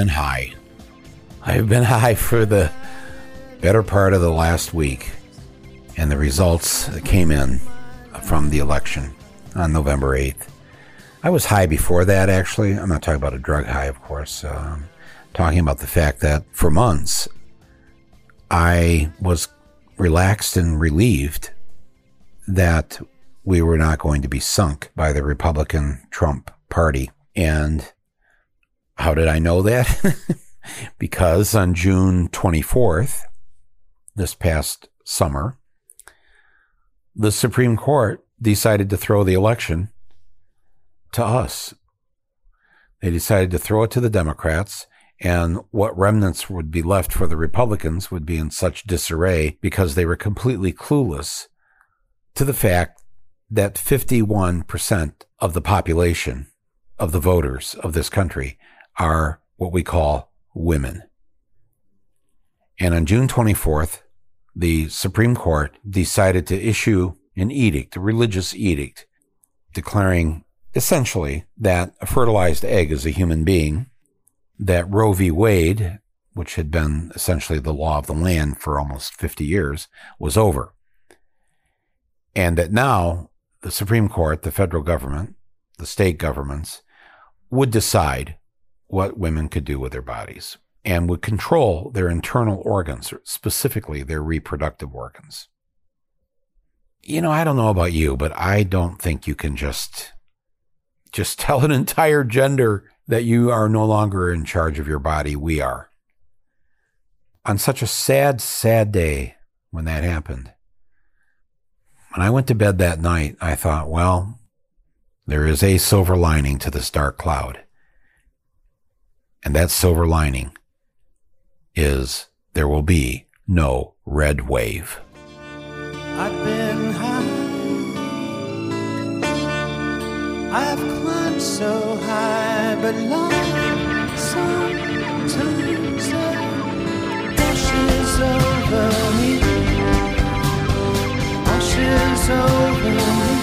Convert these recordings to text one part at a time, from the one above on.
been high. I've been high for the better part of the last week, and the results came in from the election on November 8th. I was high before that, actually. I'm not talking about a drug high, of course. Um, talking about the fact that for months, I was relaxed and relieved that we were not going to be sunk by the Republican Trump party. And how did I know that? because on June 24th, this past summer, the Supreme Court decided to throw the election to us. They decided to throw it to the Democrats, and what remnants would be left for the Republicans would be in such disarray because they were completely clueless to the fact that 51% of the population of the voters of this country are what we call women. And on June 24th, the Supreme Court decided to issue an edict, a religious edict, declaring essentially that a fertilized egg is a human being, that Roe v. Wade, which had been essentially the law of the land for almost 50 years, was over. And that now the Supreme Court, the federal government, the state governments would decide what women could do with their bodies and would control their internal organs, specifically their reproductive organs. You know, I don't know about you, but I don't think you can just just tell an entire gender that you are no longer in charge of your body. We are. On such a sad, sad day when that happened, when I went to bed that night, I thought, well, there is a silver lining to this dark cloud. And that silver lining is there will be no red wave. I've been high. I've climbed so high, but life sometimes over me. Over me.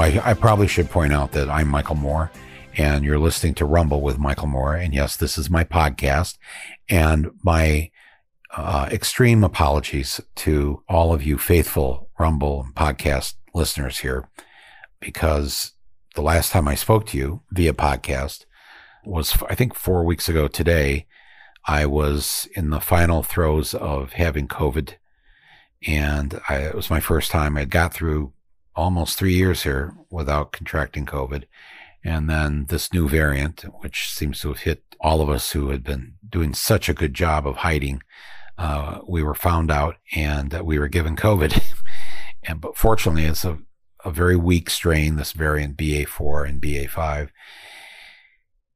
Oh, I, I probably should point out that I'm Michael Moore and you're listening to Rumble with Michael Moore. And yes, this is my podcast and my uh, extreme apologies to all of you faithful Rumble podcast listeners here because the last time I spoke to you via podcast was, I think, four weeks ago today. I was in the final throes of having COVID, and I, it was my first time. I got through almost three years here without contracting COVID. And then this new variant, which seems to have hit all of us who had been doing such a good job of hiding, uh, we were found out and we were given COVID. and but fortunately, it's a, a very weak strain, this variant BA4 and BA5.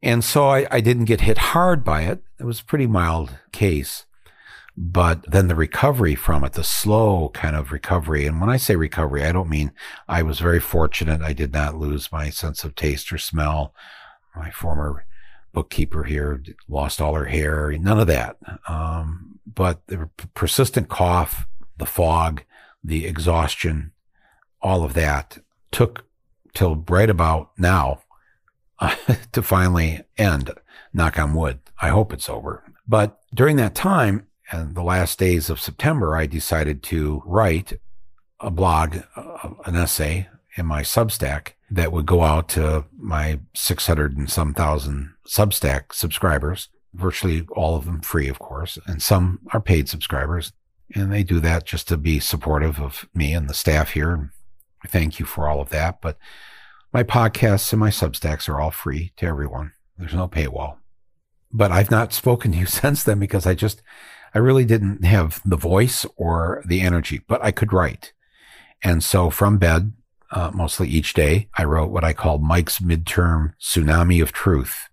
And so I, I didn't get hit hard by it. It was a pretty mild case. But then the recovery from it, the slow kind of recovery. And when I say recovery, I don't mean I was very fortunate. I did not lose my sense of taste or smell. My former bookkeeper here lost all her hair, none of that. Um, but the persistent cough, the fog, the exhaustion, all of that took till right about now to finally end. Knock on wood. I hope it's over. But during that time and the last days of September, I decided to write a blog, uh, an essay in my Substack that would go out to my 600 and some thousand Substack subscribers, virtually all of them free, of course, and some are paid subscribers. And they do that just to be supportive of me and the staff here. Thank you for all of that. But my podcasts and my Substacks are all free to everyone. There's no paywall. But I've not spoken to you since then because I just, I really didn't have the voice or the energy, but I could write. And so from bed, uh, mostly each day, I wrote what I called Mike's midterm tsunami of truth.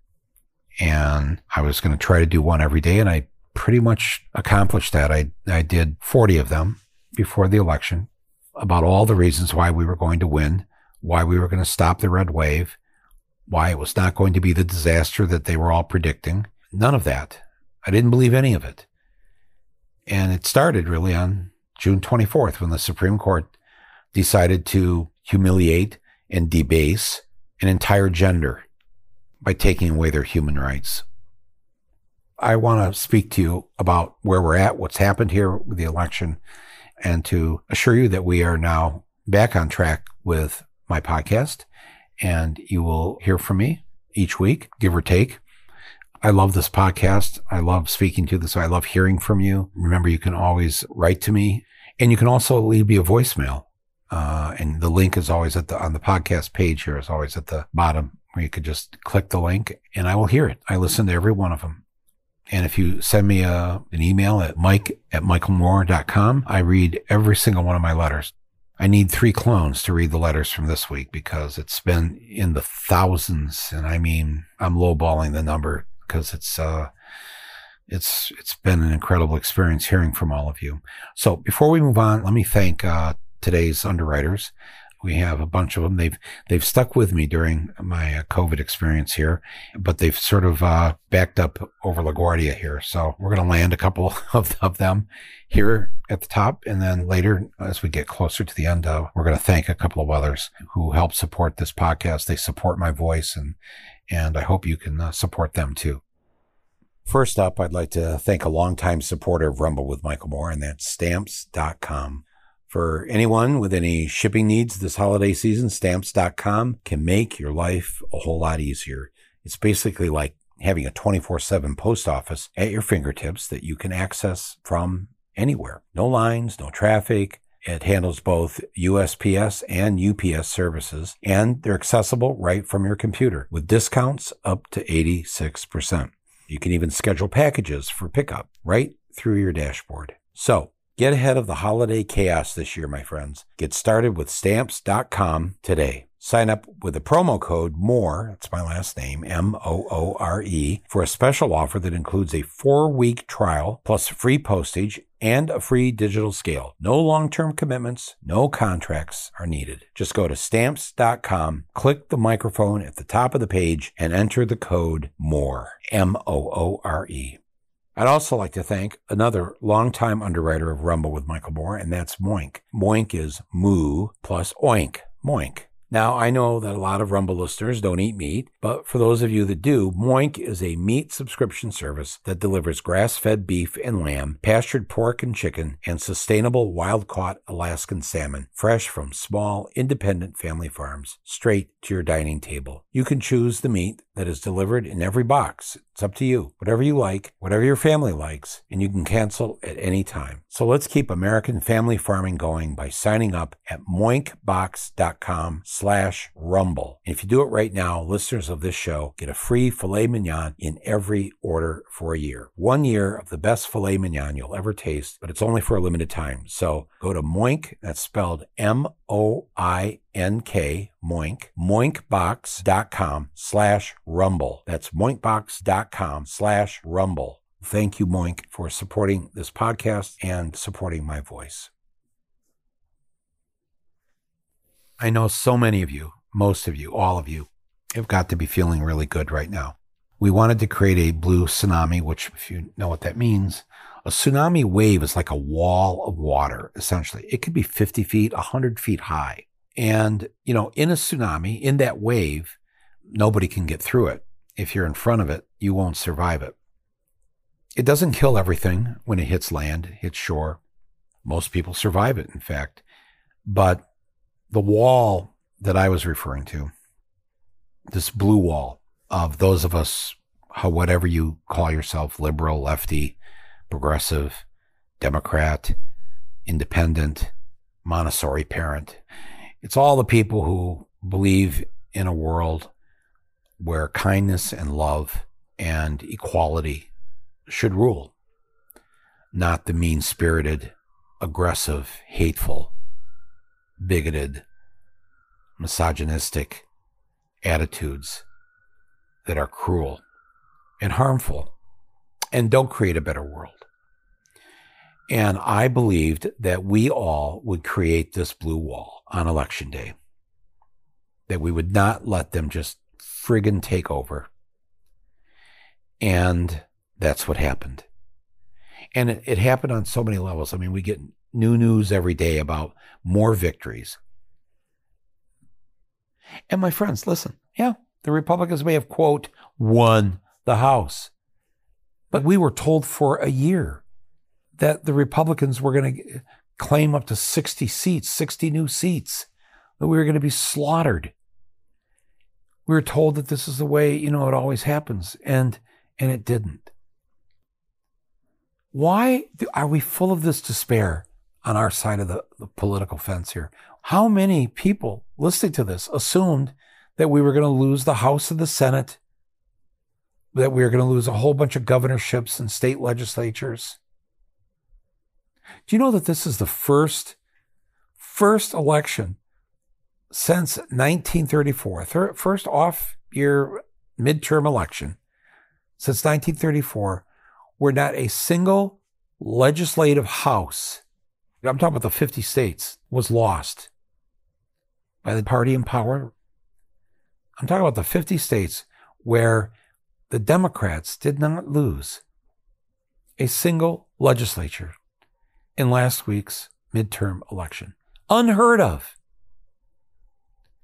And I was going to try to do one every day. And I pretty much accomplished that. I, I did 40 of them before the election about all the reasons why we were going to win, why we were going to stop the red wave, why it was not going to be the disaster that they were all predicting. None of that. I didn't believe any of it. And it started really on June 24th when the Supreme Court decided to humiliate and debase an entire gender by taking away their human rights. I want to speak to you about where we're at, what's happened here with the election, and to assure you that we are now back on track with my podcast. And you will hear from me each week, give or take. I love this podcast. I love speaking to this. I love hearing from you. Remember, you can always write to me and you can also leave me a voicemail. Uh, and the link is always at the, on the podcast page here is always at the bottom where you could just click the link and I will hear it. I listen to every one of them. And if you send me a, an email at mike at michaelmoore.com, I read every single one of my letters. I need three clones to read the letters from this week because it's been in the thousands. And I mean, I'm lowballing the number because it's, uh, it's, it's been an incredible experience hearing from all of you. So before we move on, let me thank, uh, today's underwriters. We have a bunch of them. They've they've stuck with me during my uh, COVID experience here, but they've sort of uh, backed up over LaGuardia here. So we're going to land a couple of, of them here at the top, and then later, as we get closer to the end, uh, we're going to thank a couple of others who help support this podcast. They support my voice, and and I hope you can uh, support them too. First up, I'd like to thank a longtime supporter of Rumble with Michael Moore, and that's stamps.com. For anyone with any shipping needs this holiday season, stamps.com can make your life a whole lot easier. It's basically like having a 24 7 post office at your fingertips that you can access from anywhere. No lines, no traffic. It handles both USPS and UPS services, and they're accessible right from your computer with discounts up to 86%. You can even schedule packages for pickup right through your dashboard. So Get ahead of the holiday chaos this year, my friends. Get started with stamps.com today. Sign up with the promo code MOORE, that's my last name, M O O R E, for a special offer that includes a four week trial plus free postage and a free digital scale. No long term commitments, no contracts are needed. Just go to stamps.com, click the microphone at the top of the page, and enter the code MOORE, M O O R E. I'd also like to thank another longtime underwriter of Rumble with Michael Moore, and that's Moink. Moink is moo plus oink. Moink. Now, I know that a lot of Rumble listeners don't eat meat, but for those of you that do, Moink is a meat subscription service that delivers grass fed beef and lamb, pastured pork and chicken, and sustainable wild caught Alaskan salmon, fresh from small, independent family farms, straight to your dining table. You can choose the meat that is delivered in every box. It's up to you. Whatever you like, whatever your family likes, and you can cancel at any time. So let's keep American family farming going by signing up at moinkbox.com slash rumble. And if you do it right now, listeners of this show get a free filet mignon in every order for a year. One year of the best filet mignon you'll ever taste, but it's only for a limited time. So go to Moink, that's spelled M-O-I-N-K, Moink, moinkbox.com slash rumble. That's moinkbox.com slash rumble. Thank you, Moink, for supporting this podcast and supporting my voice. I know so many of you, most of you, all of you, have got to be feeling really good right now. We wanted to create a blue tsunami, which, if you know what that means, a tsunami wave is like a wall of water, essentially. It could be 50 feet, 100 feet high. And, you know, in a tsunami, in that wave, nobody can get through it. If you're in front of it, you won't survive it. It doesn't kill everything when it hits land, hits shore. Most people survive it, in fact. But the wall that I was referring to, this blue wall of those of us, whatever you call yourself, liberal, lefty, progressive, Democrat, independent, Montessori parent. It's all the people who believe in a world where kindness and love and equality should rule, not the mean spirited, aggressive, hateful, bigoted, misogynistic attitudes that are cruel and harmful and don't create a better world. And I believed that we all would create this blue wall on election day, that we would not let them just friggin' take over. And that's what happened. And it, it happened on so many levels. I mean, we get new news every day about more victories. And my friends, listen, yeah, the Republicans may have, quote, won the House. But we were told for a year that the Republicans were going to claim up to 60 seats, 60 new seats, that we were going to be slaughtered. We were told that this is the way, you know, it always happens, and and it didn't. Why do, are we full of this despair on our side of the, the political fence here? How many people listening to this assumed that we were going to lose the House and the Senate, that we were going to lose a whole bunch of governorships and state legislatures? Do you know that this is the first first election since 1934, thir- first off year midterm election since 1934, where not a single legislative house, I'm talking about the 50 states, was lost by the party in power. I'm talking about the 50 states where the Democrats did not lose a single legislature in last week's midterm election. Unheard of.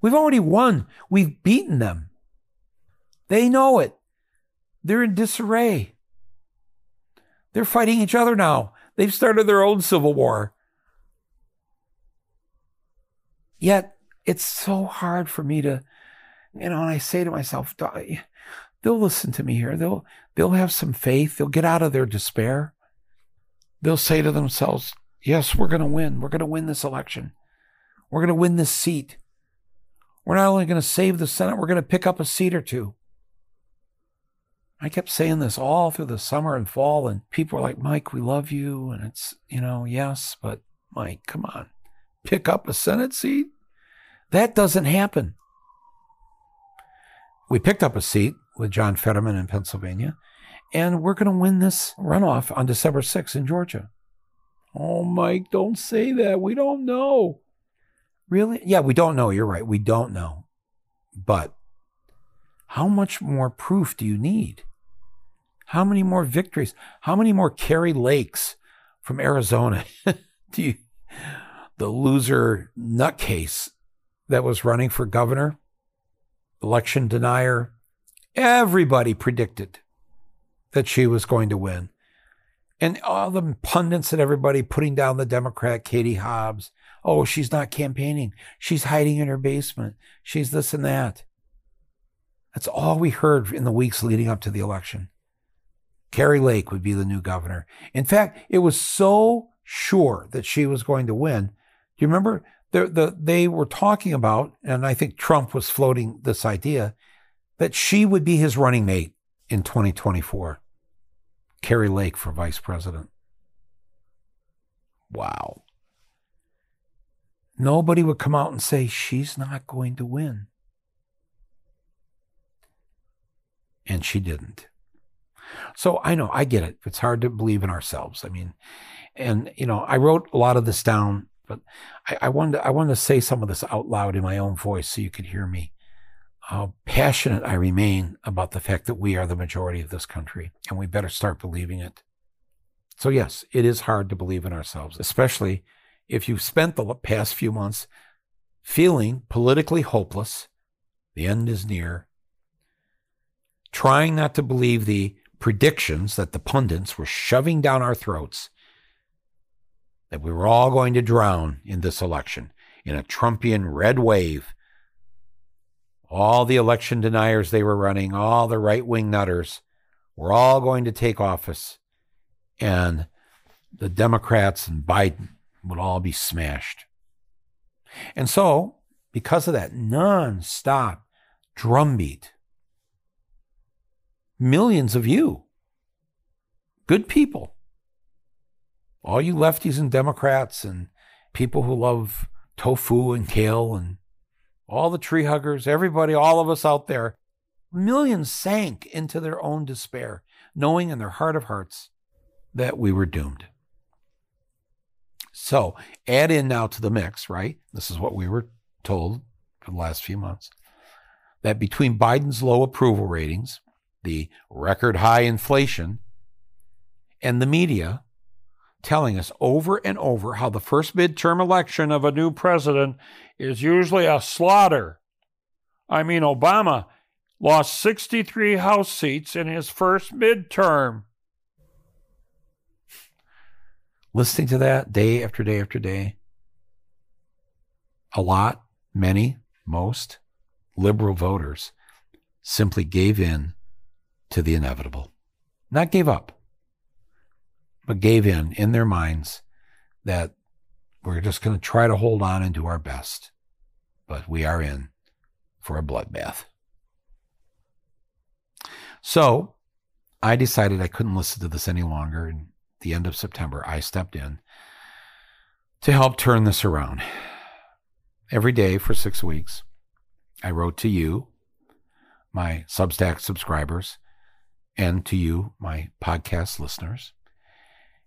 We've already won. We've beaten them. They know it. They're in disarray. They're fighting each other now. They've started their own civil war. Yet it's so hard for me to, you know, and I say to myself, they'll listen to me here. They'll they'll have some faith. They'll get out of their despair they'll say to themselves, Yes, we're going to win. We're going to win this election. We're going to win this seat. We're not only going to save the Senate, we're going to pick up a seat or two. I kept saying this all through the summer and fall, and people were like, Mike, we love you. And it's, you know, yes, but Mike, come on, pick up a Senate seat? That doesn't happen. We picked up a seat with John Fetterman in Pennsylvania. And we're going to win this runoff on December 6th in Georgia. Oh, Mike, don't say that. We don't know. Really? Yeah, we don't know. You're right. We don't know. But how much more proof do you need? How many more victories? How many more Kari Lakes from Arizona do you, the loser nutcase that was running for governor, election denier, everybody predicted that she was going to win. And all the pundits and everybody putting down the Democrat, Katie Hobbs. Oh, she's not campaigning. She's hiding in her basement. She's this and that. That's all we heard in the weeks leading up to the election. Kari Lake would be the new governor. In fact, it was so sure that she was going to win. Do you remember? The, the, they were talking about, and I think Trump was floating this idea, that she would be his running mate in 2024. Kari Lake for vice president. Wow. Nobody would come out and say she's not going to win. And she didn't. So I know, I get it. It's hard to believe in ourselves. I mean, and you know, I wrote a lot of this down, but I, I wanted to, I wanted to say some of this out loud in my own voice so you could hear me how passionate I remain about the fact that we are the majority of this country and we better start believing it. So, yes, it is hard to believe in ourselves, especially if you've spent the past few months feeling politically hopeless, the end is near, trying not to believe the predictions that the pundits were shoving down our throats that we were all going to drown in this election in a Trumpian red wave. All the election deniers they were running, all the right wing nutters, were all going to take office, and the Democrats and Biden would all be smashed. And so, because of that non-stop drumbeat, millions of you, good people, all you lefties and Democrats and people who love tofu and kale and all the tree huggers, everybody, all of us out there, millions sank into their own despair, knowing in their heart of hearts that we were doomed. So add in now to the mix, right? This is what we were told for the last few months that between Biden's low approval ratings, the record high inflation, and the media telling us over and over how the first midterm election of a new president is usually a slaughter. I mean, Obama lost 63 House seats in his first midterm. Listening to that day after day after day, a lot, many, most liberal voters simply gave in to the inevitable. Not gave up, but gave in in their minds that we're just going to try to hold on and do our best. But we are in for a bloodbath. So I decided I couldn't listen to this any longer. And the end of September, I stepped in to help turn this around. Every day for six weeks, I wrote to you, my Substack subscribers, and to you, my podcast listeners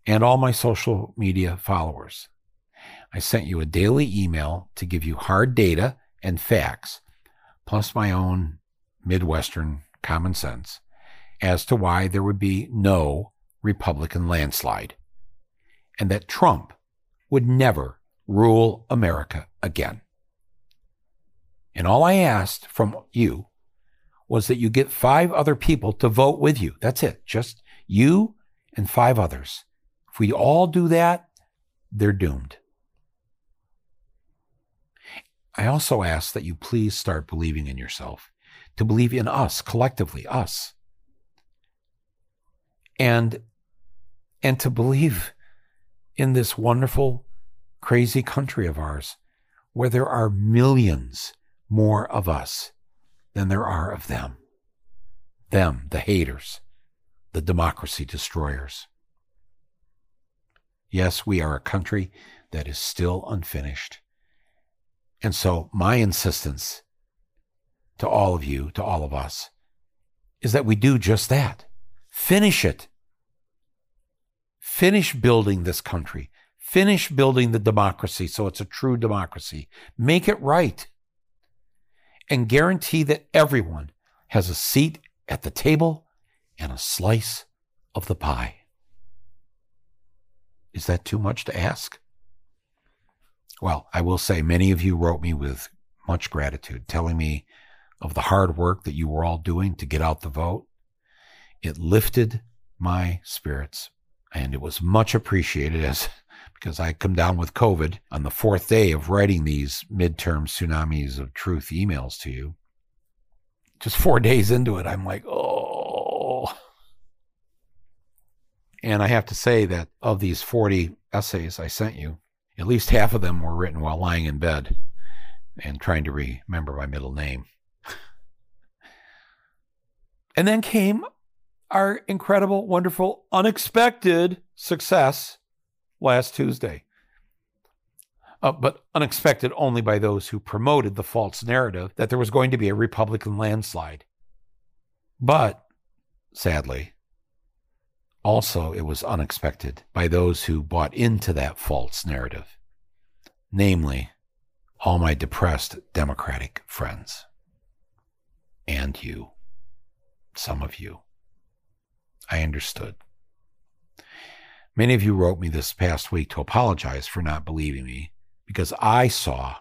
and all my social media followers. I sent you a daily email to give you hard data and facts, plus my own Midwestern common sense, as to why there would be no Republican landslide, and that Trump would never rule America again. And all I asked from you was that you get five other people to vote with you. That's it. Just you and five others. If we all do that, they're doomed. I also ask that you please start believing in yourself, to believe in us collectively, us. And and to believe in this wonderful crazy country of ours where there are millions more of us than there are of them. Them, the haters, the democracy destroyers. Yes, we are a country that is still unfinished. And so, my insistence to all of you, to all of us, is that we do just that. Finish it. Finish building this country. Finish building the democracy so it's a true democracy. Make it right. And guarantee that everyone has a seat at the table and a slice of the pie. Is that too much to ask? Well, I will say many of you wrote me with much gratitude, telling me of the hard work that you were all doing to get out the vote. It lifted my spirits and it was much appreciated as because I come down with COVID on the fourth day of writing these midterm tsunamis of truth emails to you. Just four days into it, I'm like, oh, and I have to say that of these 40 essays I sent you, at least half of them were written while lying in bed and trying to remember my middle name. and then came our incredible, wonderful, unexpected success last Tuesday. Uh, but unexpected only by those who promoted the false narrative that there was going to be a Republican landslide. But sadly, also, it was unexpected by those who bought into that false narrative, namely, all my depressed Democratic friends. And you, some of you. I understood. Many of you wrote me this past week to apologize for not believing me because I saw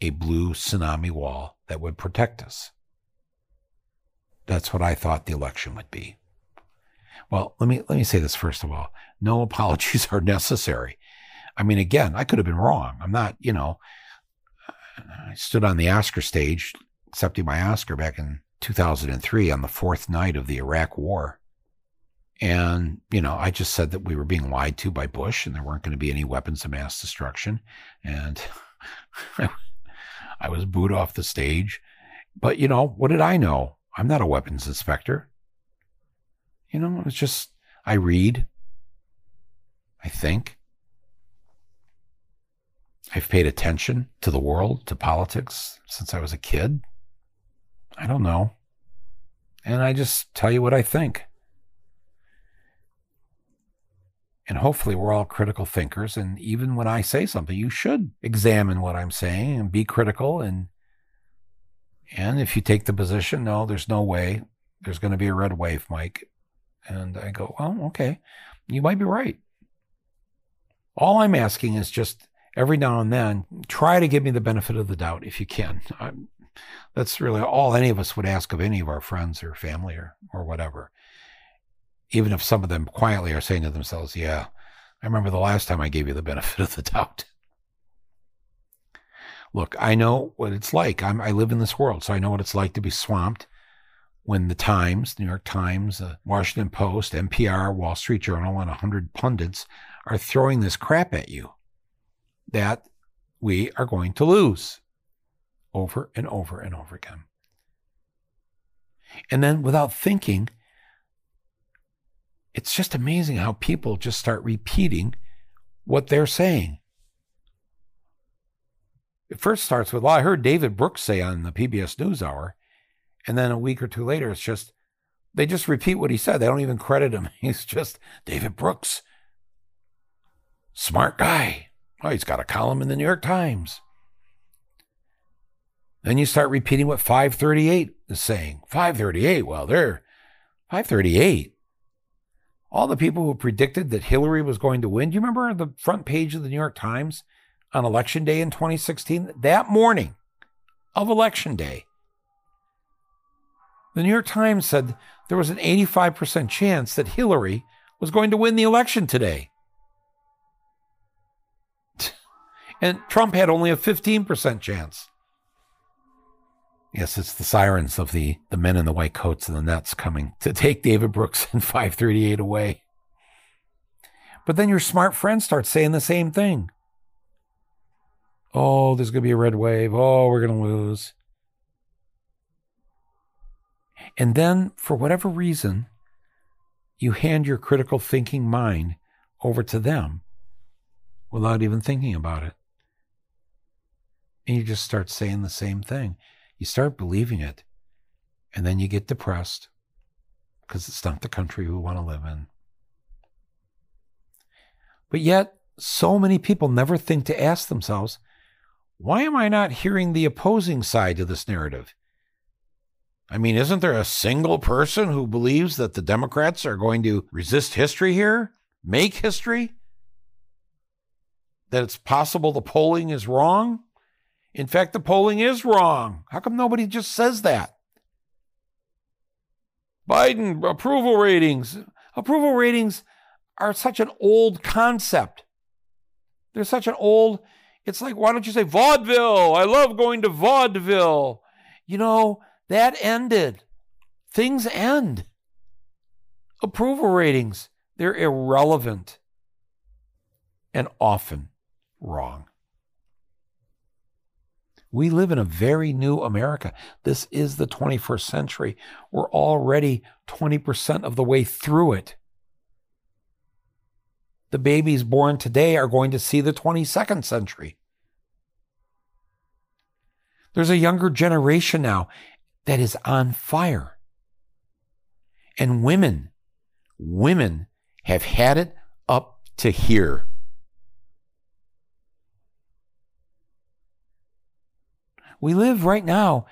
a blue tsunami wall that would protect us. That's what I thought the election would be Well, let me let me say this first of all. No apologies are necessary. I mean, again, I could have been wrong. I'm not, you know, I stood on the Oscar stage accepting my Oscar back in 2003 on the fourth night of the Iraq War. And, you know, I just said that we were being lied to by Bush and there weren't going to be any weapons of mass destruction. And I was booed off the stage. But, you know, what did I know? I'm not a weapons inspector. You know, it's just, I read, I think. I've paid attention to the world, to politics since I was a kid. I don't know. And I just tell you what I think. And hopefully, we're all critical thinkers. And even when I say something, you should examine what I'm saying and be critical. And and if you take the position, no, there's no way there's going to be a red wave, Mike. And I go, well, okay, you might be right. All I'm asking is just every now and then, try to give me the benefit of the doubt if you can. I'm, that's really all any of us would ask of any of our friends or family or, or whatever. Even if some of them quietly are saying to themselves, yeah, I remember the last time I gave you the benefit of the doubt. Look, I know what it's like. I'm, I live in this world, so I know what it's like to be swamped when the Times, New York Times, uh, Washington Post, NPR, Wall Street Journal, and 100 pundits are throwing this crap at you that we are going to lose over and over and over again. And then without thinking, it's just amazing how people just start repeating what they're saying. It first starts with, well, I heard David Brooks say on the PBS NewsHour. And then a week or two later, it's just, they just repeat what he said. They don't even credit him. He's just David Brooks. Smart guy. Oh, he's got a column in the New York Times. Then you start repeating what 538 is saying. 538, well, they're 538. All the people who predicted that Hillary was going to win. Do you remember the front page of the New York Times on election day in 2016? That morning of election day, the New York Times said there was an 85% chance that Hillary was going to win the election today. And Trump had only a 15% chance. Yes, it's the sirens of the, the men in the white coats and the nets coming to take David Brooks and 538 away. But then your smart friends start saying the same thing. Oh, there's going to be a red wave. Oh, we're going to lose. And then, for whatever reason, you hand your critical thinking mind over to them without even thinking about it. And you just start saying the same thing. You start believing it. And then you get depressed because it's not the country we want to live in. But yet, so many people never think to ask themselves, why am I not hearing the opposing side to this narrative? I mean, isn't there a single person who believes that the Democrats are going to resist history here, make history? That it's possible the polling is wrong? In fact, the polling is wrong. How come nobody just says that? Biden approval ratings. Approval ratings are such an old concept. They're such an old, it's like, why don't you say vaudeville? I love going to vaudeville. You know, that ended. Things end. Approval ratings, they're irrelevant and often wrong. We live in a very new America. This is the 21st century. We're already 20% of the way through it. The babies born today are going to see the 22nd century. There's a younger generation now that is on fire. And women, women have had it up to here. We live right now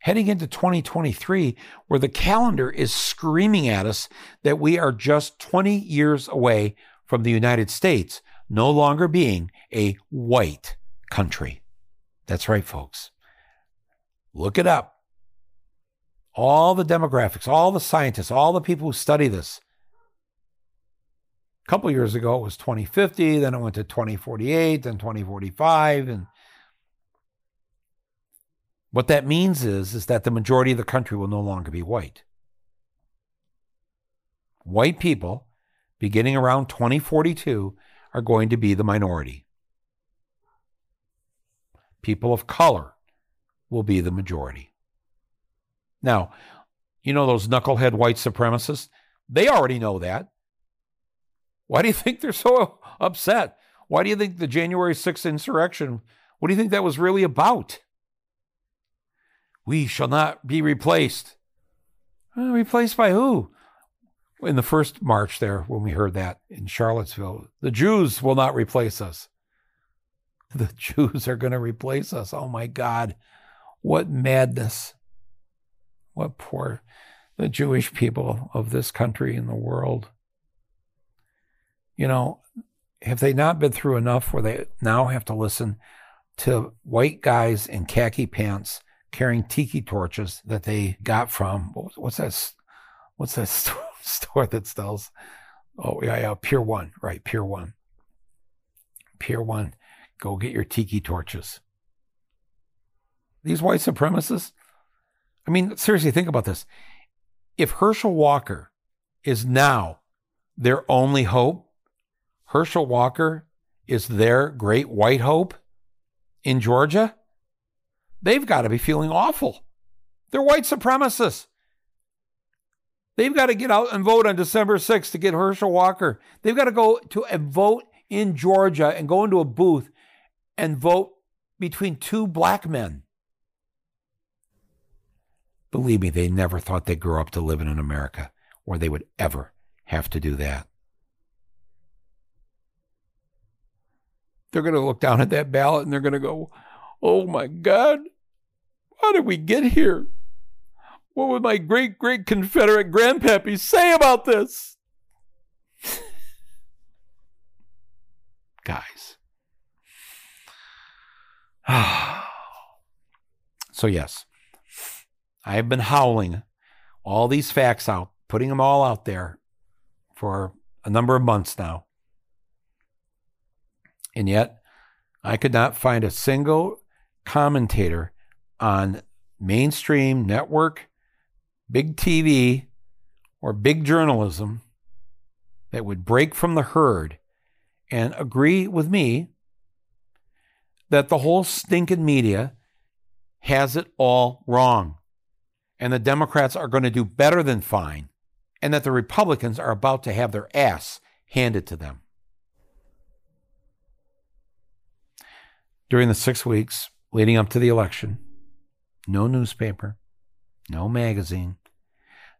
heading into 2023 where the calendar is screaming at us that we are just 20 years away from the United States no longer being a white country. That's right, folks. Look it up. All the demographics, all the scientists, all the people who study this A couple years ago it was 2050, then it went to 2048, then 2045 and what that means is is that the majority of the country will no longer be white. White people beginning around 2042 are going to be the minority. People of color will be the majority. Now, you know those knucklehead white supremacists? They already know that. Why do you think they're so upset? Why do you think the January 6th insurrection, what do you think that was really about? We shall not be replaced. Replaced by who? In the first march there, when we heard that in Charlottesville, the Jews will not replace us. The Jews are going to replace us. Oh my God. What madness. What poor, the Jewish people of this country and the world. You know, have they not been through enough where they now have to listen to white guys in khaki pants carrying tiki torches that they got from what's that? What's that store that sells? Oh yeah, yeah, Pier One, right? Pier One. Pier One, go get your tiki torches. These white supremacists. I mean, seriously, think about this. If Herschel Walker is now their only hope, Herschel Walker is their great white hope in Georgia, they've got to be feeling awful. They're white supremacists. They've got to get out and vote on December 6th to get Herschel Walker. They've got to go to a vote in Georgia and go into a booth and vote between two black men. Believe me, they never thought they'd grow up to live in an America where they would ever have to do that. They're going to look down at that ballot and they're going to go, oh my God, how did we get here? What would my great great Confederate grandpappy say about this? Guys. so, yes, I have been howling all these facts out, putting them all out there for a number of months now. And yet, I could not find a single commentator on mainstream network, big TV, or big journalism that would break from the herd and agree with me that the whole stinking media has it all wrong. And the Democrats are going to do better than fine. And that the Republicans are about to have their ass handed to them. During the six weeks leading up to the election, no newspaper, no magazine,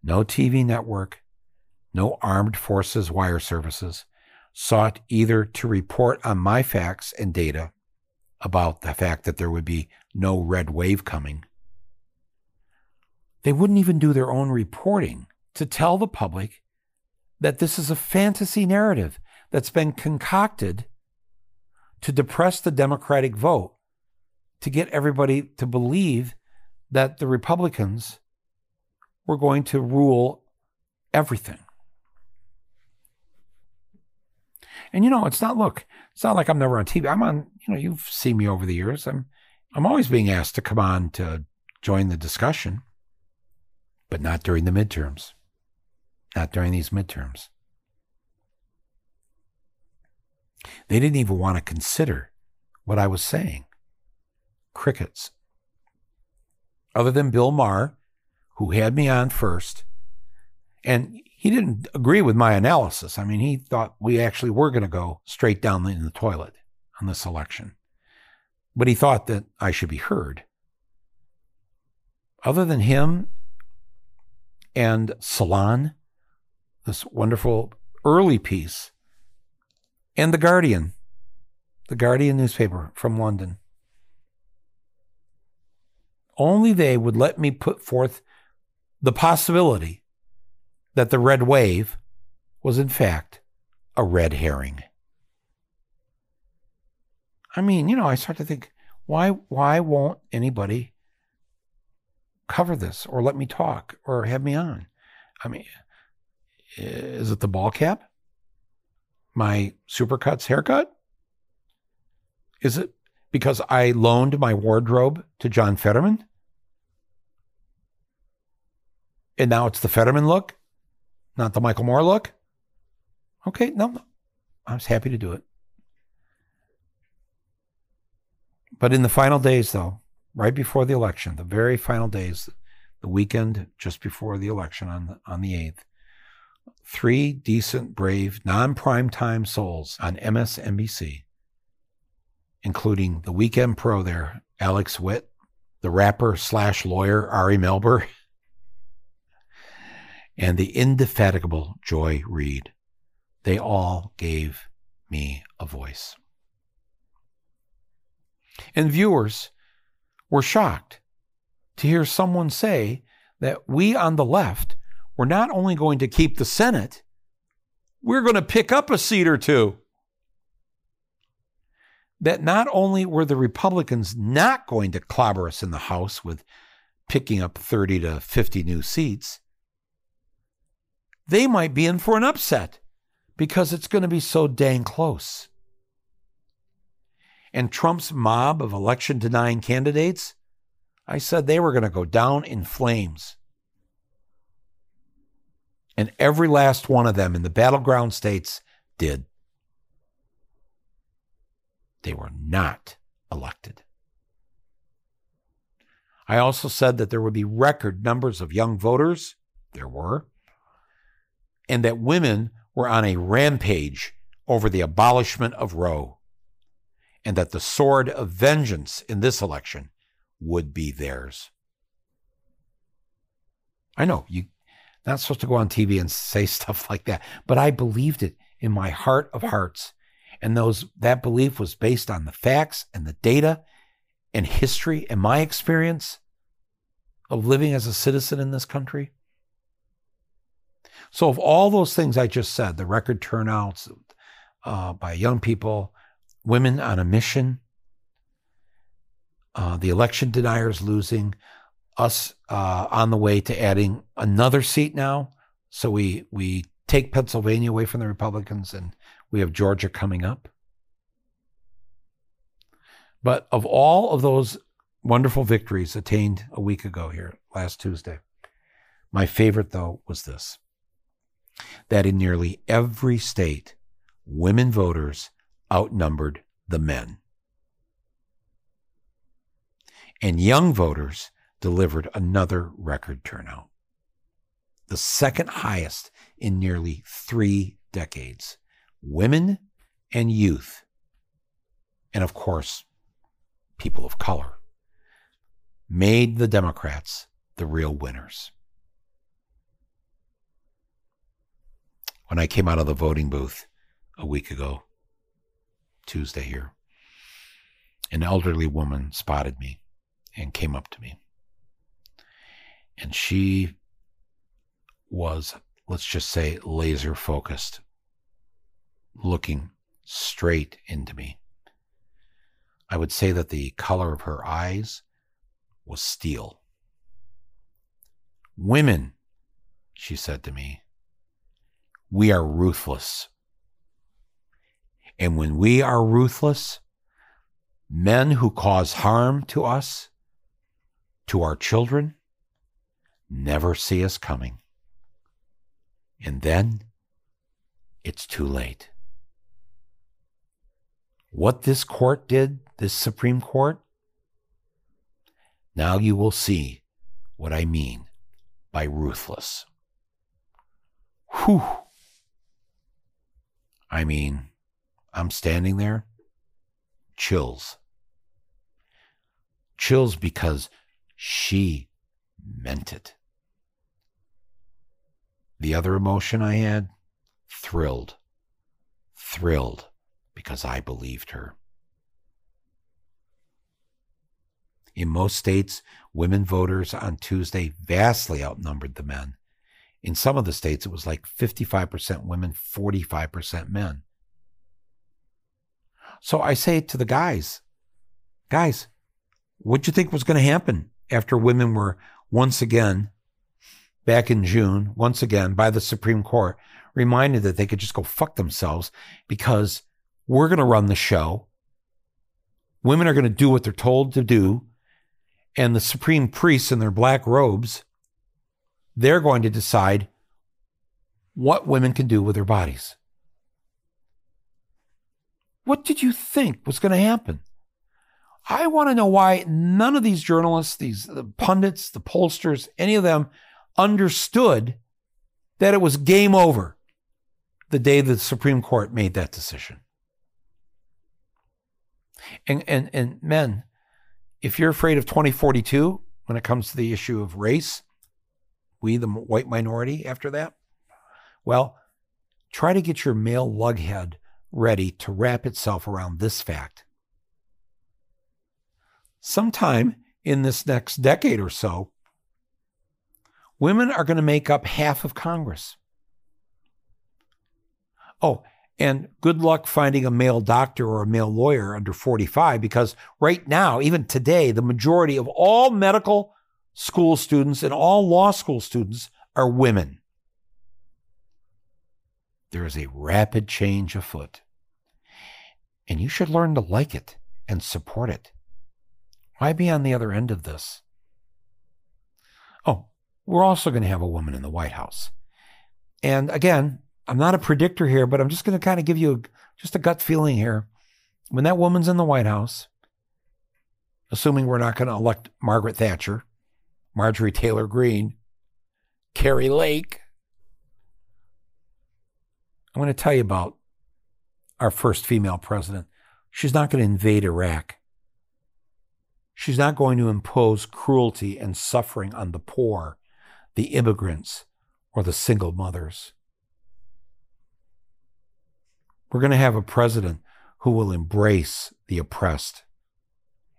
no TV network, no armed forces wire services sought either to report on my facts and data about the fact that there would be no red wave coming. They wouldn't even do their own reporting to tell the public that this is a fantasy narrative that's been concocted to depress the Democratic vote, to get everybody to believe that the Republicans were going to rule everything. And you know, it's not look, it's not like I'm never on TV. I'm on, you know, you've seen me over the years. I'm I'm always being asked to come on to join the discussion, but not during the midterms. Not during these midterms. They didn't even want to consider what I was saying. Crickets other than Bill Maher, who had me on first. And he didn't agree with my analysis. I mean, he thought we actually were going to go straight down in the toilet on this election. But he thought that I should be heard. Other than him and Salon, this wonderful early piece, and The Guardian, the Guardian newspaper from London, only they would let me put forth the possibility that the red wave was in fact a red herring. I mean, you know, I start to think, why why won't anybody cover this or let me talk or have me on? I mean, is it the ball cap? my Supercuts haircut? Is it because I loaned my wardrobe to John Fetterman? And now it's the Fetterman look, not the Michael Moore look? Okay, no. I was happy to do it. But in the final days, though, right before the election, the very final days, the weekend just before the election on the, on the 8th, three decent, brave, non prime time souls on MSNBC, including the weekend pro there, Alex Witt, the rapper slash lawyer Ari Melber, and the indefatigable Joy Reid. They all gave me a voice. And viewers were shocked to hear someone say that we on the left were not only going to keep the Senate, we're going to pick up a seat or two. That not only were the Republicans not going to clobber us in the House with picking up 30 to 50 new seats, they might be in for an upset because it's going to be so dang close. And Trump's mob of election denying candidates, I said they were going to go down in flames. And every last one of them in the battleground states did. They were not elected. I also said that there would be record numbers of young voters. There were. And that women were on a rampage over the abolishment of Roe. And that the sword of vengeance in this election would be theirs. I know you not supposed to go on TV and say stuff like that, but I believed it in my heart of hearts. And those that belief was based on the facts and the data and history and my experience of living as a citizen in this country. So, of all those things I just said, the record turnouts uh, by young people, women on a mission, uh, the election deniers losing, us uh, on the way to adding another seat now. So we we take Pennsylvania away from the Republicans, and we have Georgia coming up. But of all of those wonderful victories attained a week ago here last Tuesday, my favorite though was this: that in nearly every state, women voters outnumbered the men. And young voters delivered another record turnout, the second highest in nearly three decades. Women and youth, and of course, people of color, made the Democrats the real winners. When I came out of the voting booth a week ago, Tuesday here, an elderly woman spotted me and came up to me. And she was, let's just say, laser focused, looking straight into me. I would say that the color of her eyes was steel. Women, she said to me, we are ruthless. And when we are ruthless, men who cause harm to us, to our children, never see us coming. And then it's too late. What this court did, this Supreme Court, now you will see what I mean by ruthless. Whew. I mean, I'm standing there, chills. Chills because she meant it. The other emotion I had, thrilled. Thrilled because I believed her. In most states, women voters on Tuesday vastly outnumbered the men. In some of the states, it was like 55% women, 45% men. So I say to the guys, guys, what'd you think was going to happen after women were once again back in June, once again by the Supreme Court, reminded that they could just go fuck themselves because we're going to run the show. Women are going to do what they're told to do. And the supreme priests in their black robes, they're going to decide what women can do with their bodies. What did you think was going to happen? I want to know why none of these journalists, these the pundits, the pollsters, any of them understood that it was game over the day the Supreme Court made that decision. And and and men, if you're afraid of 2042 when it comes to the issue of race, we the white minority after that, well, try to get your male lughead ready to wrap itself around this fact. Sometime in this next decade or so, women are going to make up half of Congress. Oh, and good luck finding a male doctor or a male lawyer under 45 because right now, even today, the majority of all medical school students and all law school students are women. There is a rapid change afoot. And you should learn to like it and support it. Why be on the other end of this? Oh, we're also going to have a woman in the White House. And again, I'm not a predictor here, but I'm just going to kind of give you a, just a gut feeling here. When that woman's in the White House, assuming we're not going to elect Margaret Thatcher, Marjorie Taylor Greene, Kari Lake, I'm going to tell you about our first female president. She's not going to invade Iraq. She's not going to impose cruelty and suffering on the poor, the immigrants, or the single mothers. We're going to have a president who will embrace the oppressed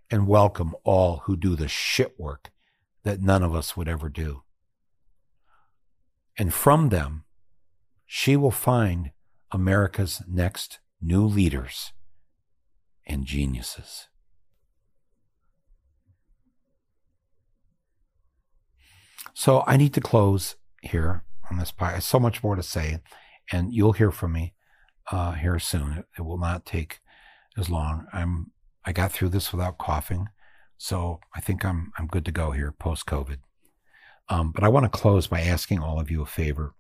and welcome all who do the shit work that none of us would ever do. And from them, she will find America's next new leaders and geniuses. So I need to close here on this part. So much more to say, and you'll hear from me uh, here soon. It, it will not take as long. I'm I got through this without coughing, so I think I'm I'm good to go here post COVID. Um, but I want to close by asking all of you a favor.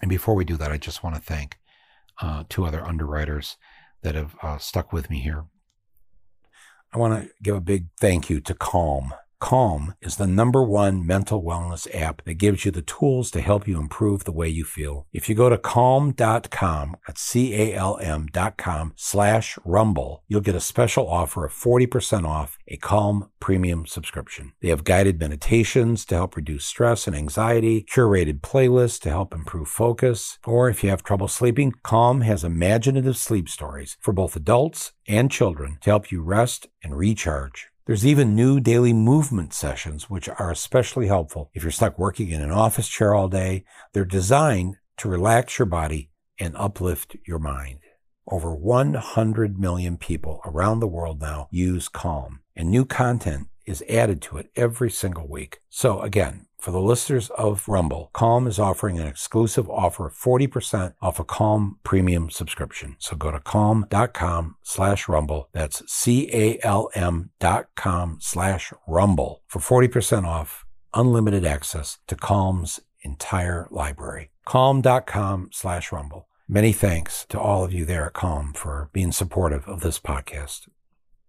And before we do that, I just want to thank uh, two other underwriters that have uh, stuck with me here. I want to give a big thank you to Calm. Calm is the number one mental wellness app that gives you the tools to help you improve the way you feel. If you go to calm.com, that's C-A-L-M dot com slash rumble, you'll get a special offer of 40% off a Calm premium subscription. They have guided meditations to help reduce stress and anxiety, curated playlists to help improve focus, or if you have trouble sleeping, Calm has imaginative sleep stories for both adults and children to help you rest and recharge. There's even new daily movement sessions, which are especially helpful if you're stuck working in an office chair all day. They're designed to relax your body and uplift your mind. Over 100 million people around the world now use Calm, and new content is added to it every single week. So again, for the listeners of Rumble, Calm is offering an exclusive offer of 40% off a Calm premium subscription. So go to calm.com slash rumble. That's C-A-L-M dot com slash rumble for 40% off unlimited access to Calm's entire library. Calm.com slash rumble. Many thanks to all of you there at Calm for being supportive of this podcast.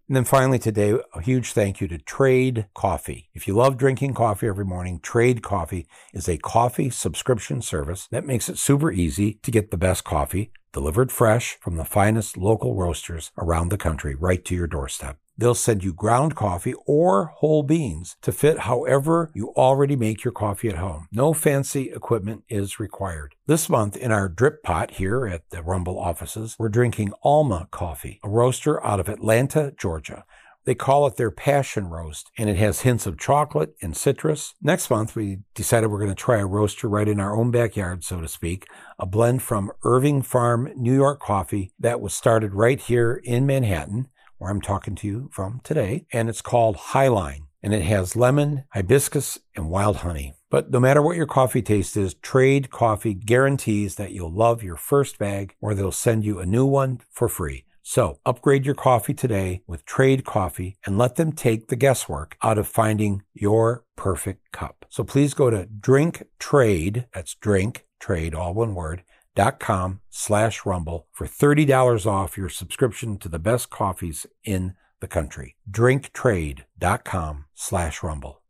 And then finally today, a huge thank you to Trade Coffee. If you love drinking coffee every morning, Trade Coffee is a coffee subscription service that makes it super easy to get the best coffee delivered fresh from the finest local roasters around the country right to your doorstep. They'll send you ground coffee or whole beans to fit however you already make your coffee at home. No fancy equipment is required. This month in our drip pot here at the Rumble offices, we're drinking Alma coffee, a roaster out of Atlanta, Georgia. They call it their passion roast, and it has hints of chocolate and citrus. Next month, we decided we're going to try a roaster right in our own backyard, so to speak, a blend from Irving Farm New York coffee that was started right here in Manhattan where I'm talking to you from today, and it's called Highline. And it has lemon, hibiscus, and wild honey. But no matter what your coffee taste is, Trade Coffee guarantees that you'll love your first bag or they'll send you a new one for free. So upgrade your coffee today with Trade Coffee and let them take the guesswork out of finding your perfect cup. So please go to Drink Trade, that's drink trade, all one word, dot com slash rumble for $30 off your subscription to the best coffees in the country. Drinktrade.com slash rumble.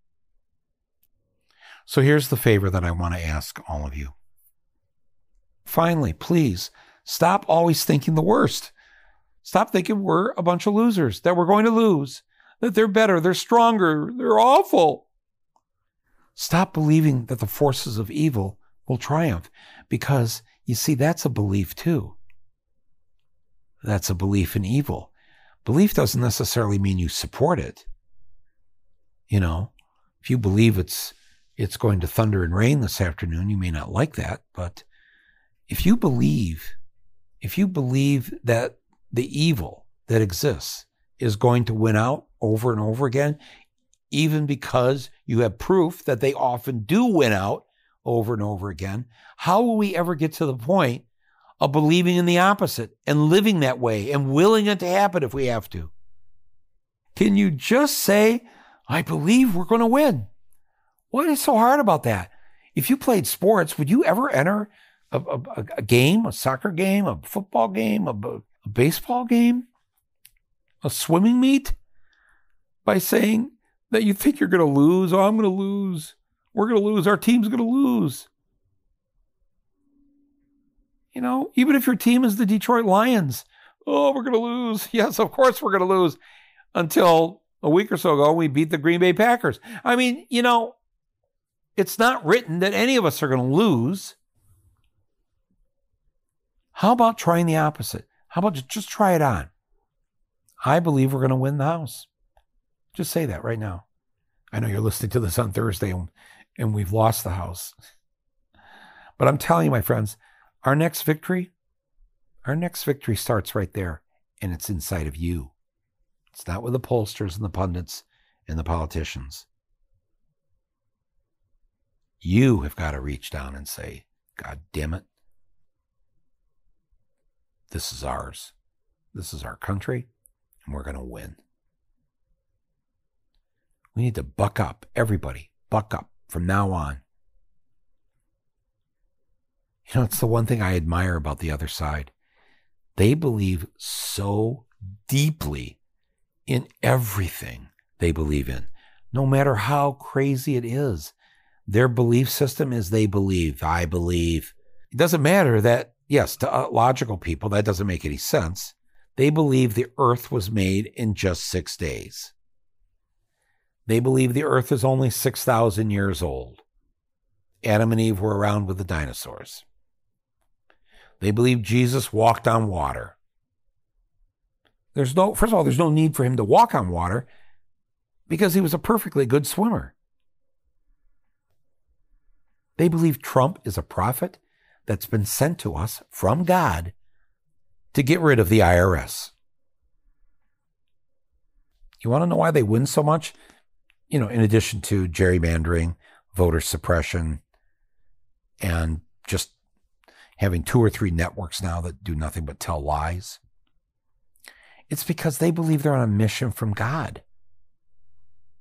So here's the favor that I want to ask all of you. Finally, please stop always thinking the worst. Stop thinking we're a bunch of losers, that we're going to lose, that they're better, they're stronger, they're awful. Stop believing that the forces of evil will triumph because you see, that's a belief too. That's a belief in evil. Belief doesn't necessarily mean you support it. You know, if you believe it's it's going to thunder and rain this afternoon, you may not like that, but if you believe if you believe that the evil that exists is going to win out over and over again, even because you have proof that they often do win out over and over again, how will we ever get to the point of believing in the opposite and living that way and willing it to happen if we have to? Can you just say, I believe we're going to win? What is so hard about that? If you played sports, would you ever enter a, a, a game, a soccer game, a football game, a, a baseball game, a swimming meet by saying that you think you're going to lose? Oh, I'm going to lose. We're going to lose. Our team's going to lose. You know, even if your team is the Detroit Lions, oh, we're going to lose. Yes, of course we're going to lose. Until a week or so ago, we beat the Green Bay Packers. I mean, you know, it's not written that any of us are going to lose. How about trying the opposite? How about just try it on? I believe we're going to win the house. Just say that right now. I know you're listening to this on Thursday and, and we've lost the house. But I'm telling you, my friends, our next victory, our next victory starts right there, and it's inside of you. It's not with the pollsters and the pundits and the politicians. You have got to reach down and say, God damn it, this is ours. This is our country, and we're going to win. We need to buck up, everybody, buck up from now on. You know, it's the one thing I admire about the other side. They believe so deeply in everything they believe in, no matter how crazy it is. Their belief system is they believe, I believe. It doesn't matter that, yes, to uh, logical people, that doesn't make any sense. They believe the earth was made in just six days. They believe the earth is only 6,000 years old. Adam and Eve were around with the dinosaurs. They believe Jesus walked on water. There's no, first of all, there's no need for him to walk on water because he was a perfectly good swimmer. They believe Trump is a prophet that's been sent to us from God to get rid of the IRS. You want to know why they win so much? You know, in addition to gerrymandering, voter suppression, and just having two or three networks now that do nothing but tell lies. It's because they believe they're on a mission from God.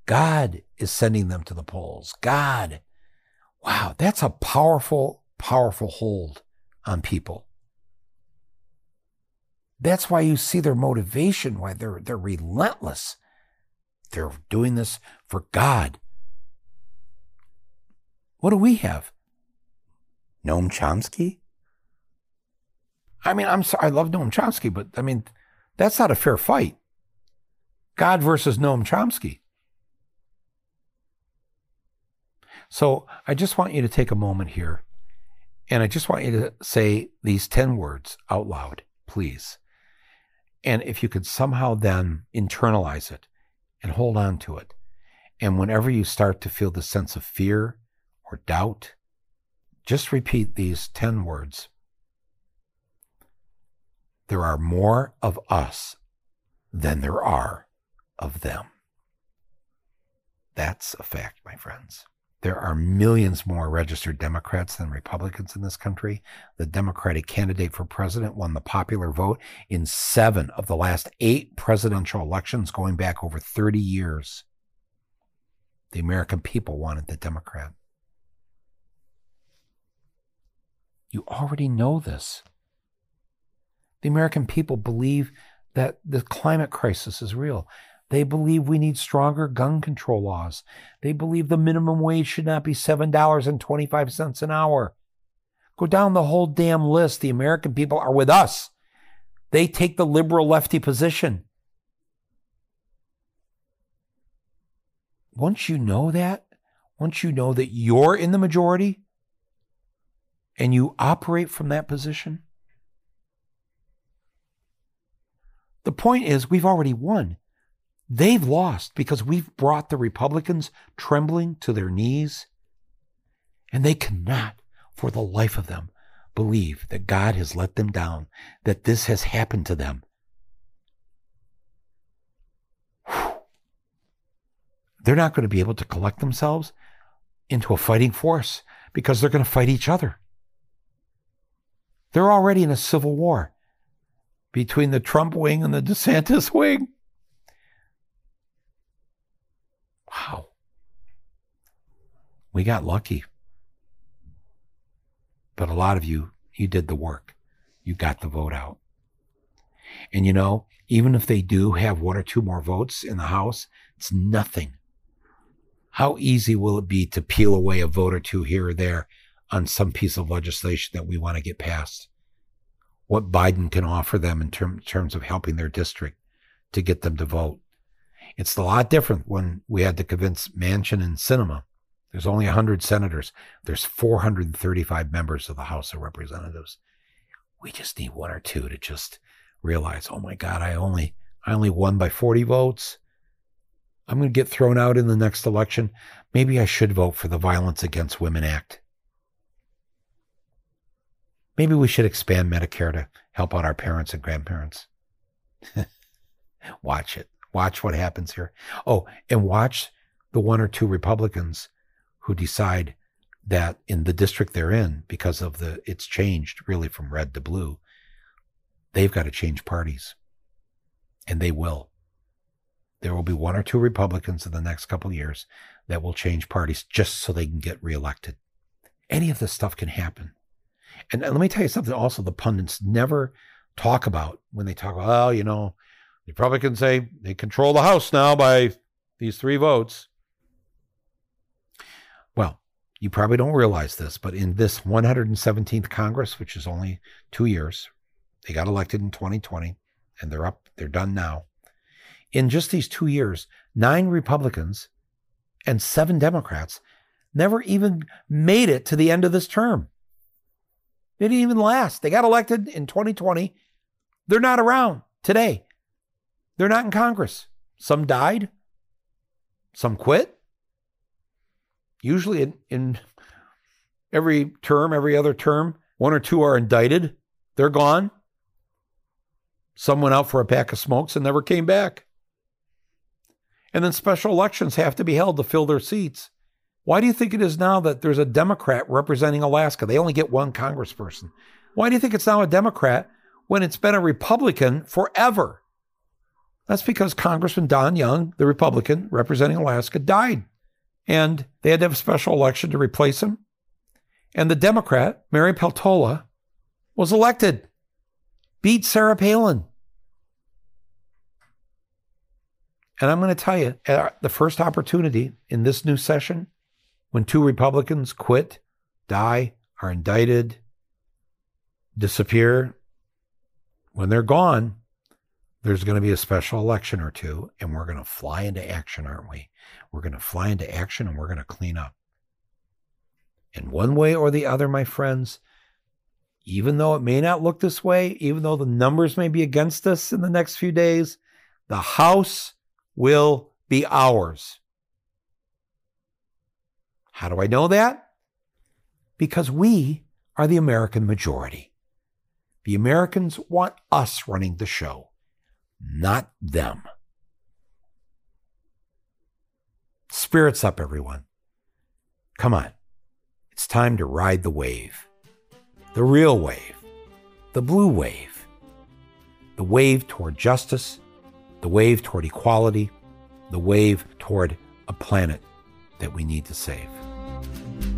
God is sending them to the polls. God. Wow, that's a powerful, powerful hold on people. That's why you see their motivation, why they're they're relentless. They're doing this for God. What do we have? Noam Chomsky? I mean, I'm sorry, I love Noam Chomsky, but I mean, that's not a fair fight. God versus Noam Chomsky. So I just want you to take a moment here and I just want you to say these 10 words out loud, please. And if you could somehow then internalize it and hold on to it. And whenever you start to feel the sense of fear or doubt, just repeat these 10 words there are more of us than there are of them. That's a fact, my friends. There are millions more registered Democrats than Republicans in this country. The Democratic candidate for president won the popular vote in seven of the last eight presidential elections going back over 30 years. The American people wanted the Democrat. You already know this. The American people believe that the climate crisis is real. They believe we need stronger gun control laws. They believe the minimum wage should not be $7.25 an hour. Go down the whole damn list. The American people are with us. They take the liberal lefty position. Once you know that, once you know that you're in the majority and you operate from that position, the point is we've already won. They've lost because we've brought the Republicans trembling to their knees, and they cannot, for the life of them, believe that God has let them down, that this has happened to them. Whew. They're not going to be able to collect themselves into a fighting force because they're going to fight each other. They're already in a civil war between the Trump wing and the DeSantis wing. Wow. We got lucky. But a lot of you, you did the work. You got the vote out. And you know, even if they do have one or two more votes in the House, it's nothing. How easy will it be to peel away a vote or two here or there on some piece of legislation that we want to get passed? What Biden can offer them in term, terms of helping their district to get them to vote. It's a lot different when we had to convince Manchin and Sinema. There's only 100 senators. There's 435 members of the House of Representatives. We just need one or two to just realize, oh my God, I only I only won by 40 votes. I'm going to get thrown out in the next election. Maybe I should vote for the Violence Against Women Act. Maybe we should expand Medicare to help out our parents and grandparents. Watch it. Watch what happens here. Oh, and watch the one or two Republicans who decide that in the district they're in, because of the it's changed really from red to blue, they've got to change parties. And they will. There will be one or two Republicans in the next couple years that will change parties just so they can get reelected. Any of this stuff can happen. And let me tell you something also the pundits never talk about when they talk about, well, you know, you probably can say they control the House now by these three votes. Well, you probably don't realize this, but in this 117th Congress, which is only two years, they got elected in 2020 and they're up, they're done now. In just these two years, nine Republicans and seven Democrats never even made it to the end of this term. They didn't even last. They got elected in 2020. They're not around today. They're not in Congress. Some died, some quit. Usually, in, in every term, every other term, one or two are indicted. They're gone. Some went out for a pack of smokes and never came back. And then special elections have to be held to fill their seats. Why do you think it is now that there's a Democrat representing Alaska? They only get one congressperson. Why do you think it's now a Democrat when it's been a Republican forever? That's because Congressman Don Young, the Republican representing Alaska, died. And they had to have a special election to replace him. And the Democrat, Mary Peltola, was elected, beat Sarah Palin. And I'm going to tell you, at the first opportunity in this new session, when two Republicans quit, die, are indicted, disappear, when they're gone, there's going to be a special election or two, and we're going to fly into action, aren't we? We're going to fly into action and we're going to clean up. In one way or the other, my friends, even though it may not look this way, even though the numbers may be against us in the next few days, the House will be ours. How do I know that? Because we are the American majority. The Americans want us running the show not them. Spirits up, everyone. Come on. It's time to ride the wave. The real wave. The blue wave. The wave toward justice. The wave toward equality. The wave toward a planet that we need to save.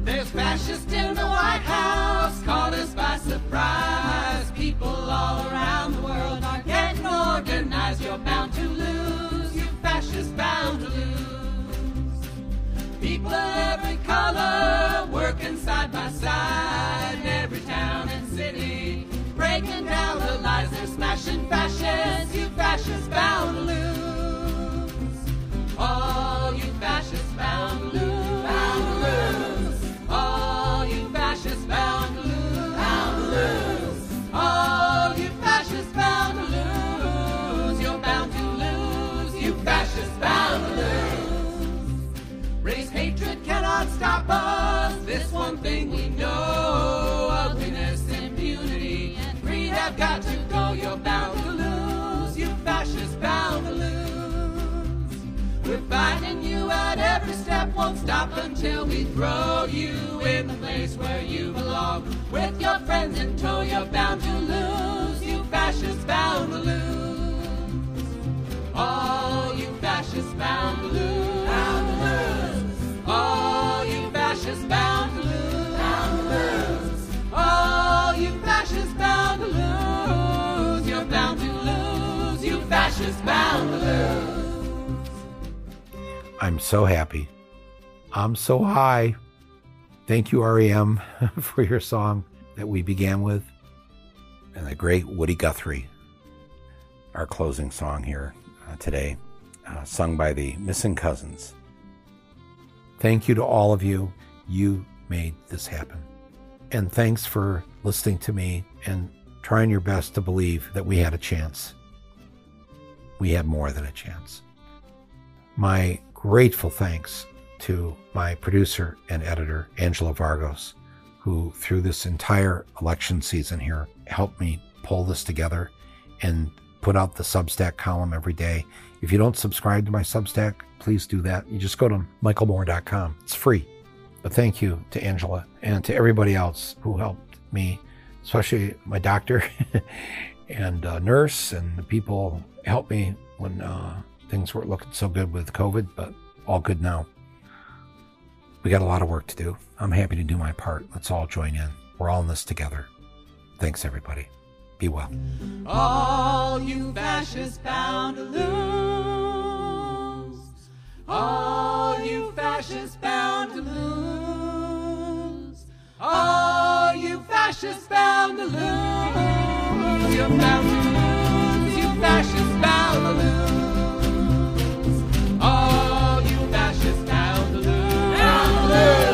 There's fascists in the White House, caught us by surprise. People every color working side by side in every town and city, breaking down the lies. They're smashing fascists, you fascists bound to lose. Stop us. This one thing we know: ugliness, impunity, greed have got to go. You're bound to lose. You fascists bound to lose. We're fighting you at every step, won't stop until we throw you in the place where you belong. With your friends in tow, you're bound to lose. You fascists bound to lose. All you fascists bound to lose. Bound to lose. All lose. I'm so happy. I'm so high. Thank you, REM, for your song that we began with. And the great Woody Guthrie, our closing song here uh, today, uh, sung by the Missing Cousins. Thank you to all of you. You made this happen. And thanks for listening to me and trying your best to believe that we had a chance. We had more than a chance. My grateful thanks to my producer and editor, Angela Vargos, who through this entire election season here helped me pull this together and put out the Substack column every day. If you don't subscribe to my Substack, please do that. You just go to michaelmoore.com. It's free. But thank you to Angela and to everybody else who helped me, especially my doctor and uh, nurse and the people helped me when uh, things weren't looking so good with COVID, but all good now. We got a lot of work to do. I'm happy to do my part. Let's all join in. We're all in this together. Thanks, everybody. Be well. All you fascists bound to lose. All you fascists bound to lose. All you fascists bound to lose. You. You fascists bound to lose. All you fascists bound. Bound to lose.